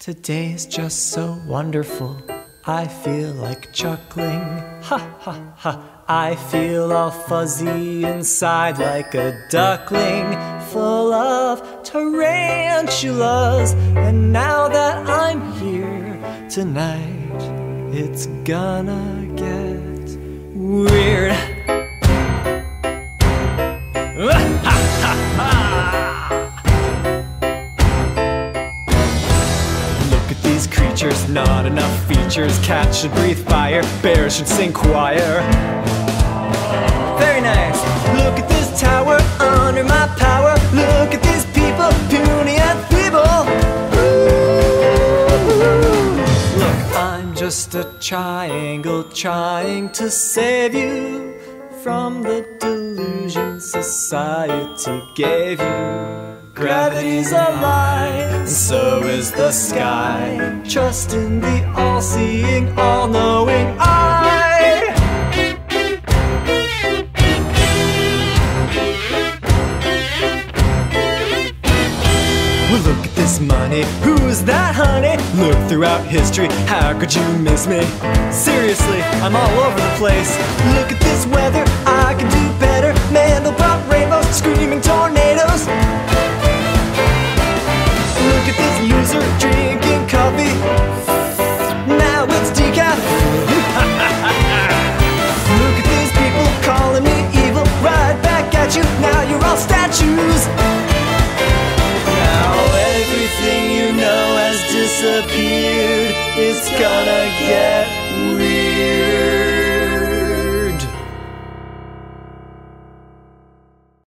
Today's just so wonderful. I feel like chuckling. Ha ha ha. I feel all fuzzy inside like a duckling full of tarantulas. And now that I'm here tonight, it's gonna get weird. Not enough features. Cats should breathe fire, bears should sing choir. Very nice. Look at this tower under my power. Look at these people, puny and feeble. Ooh. Look, I'm just a triangle trying to save you from the delusion society gave you. Gravity's a lie, so is the sky. Trust in the all seeing, all knowing eye. Well, look at this money. Who's that, honey? Look throughout history. How could you miss me? Seriously, I'm all over the place. Look at this weather. Disappeared. It's gonna get.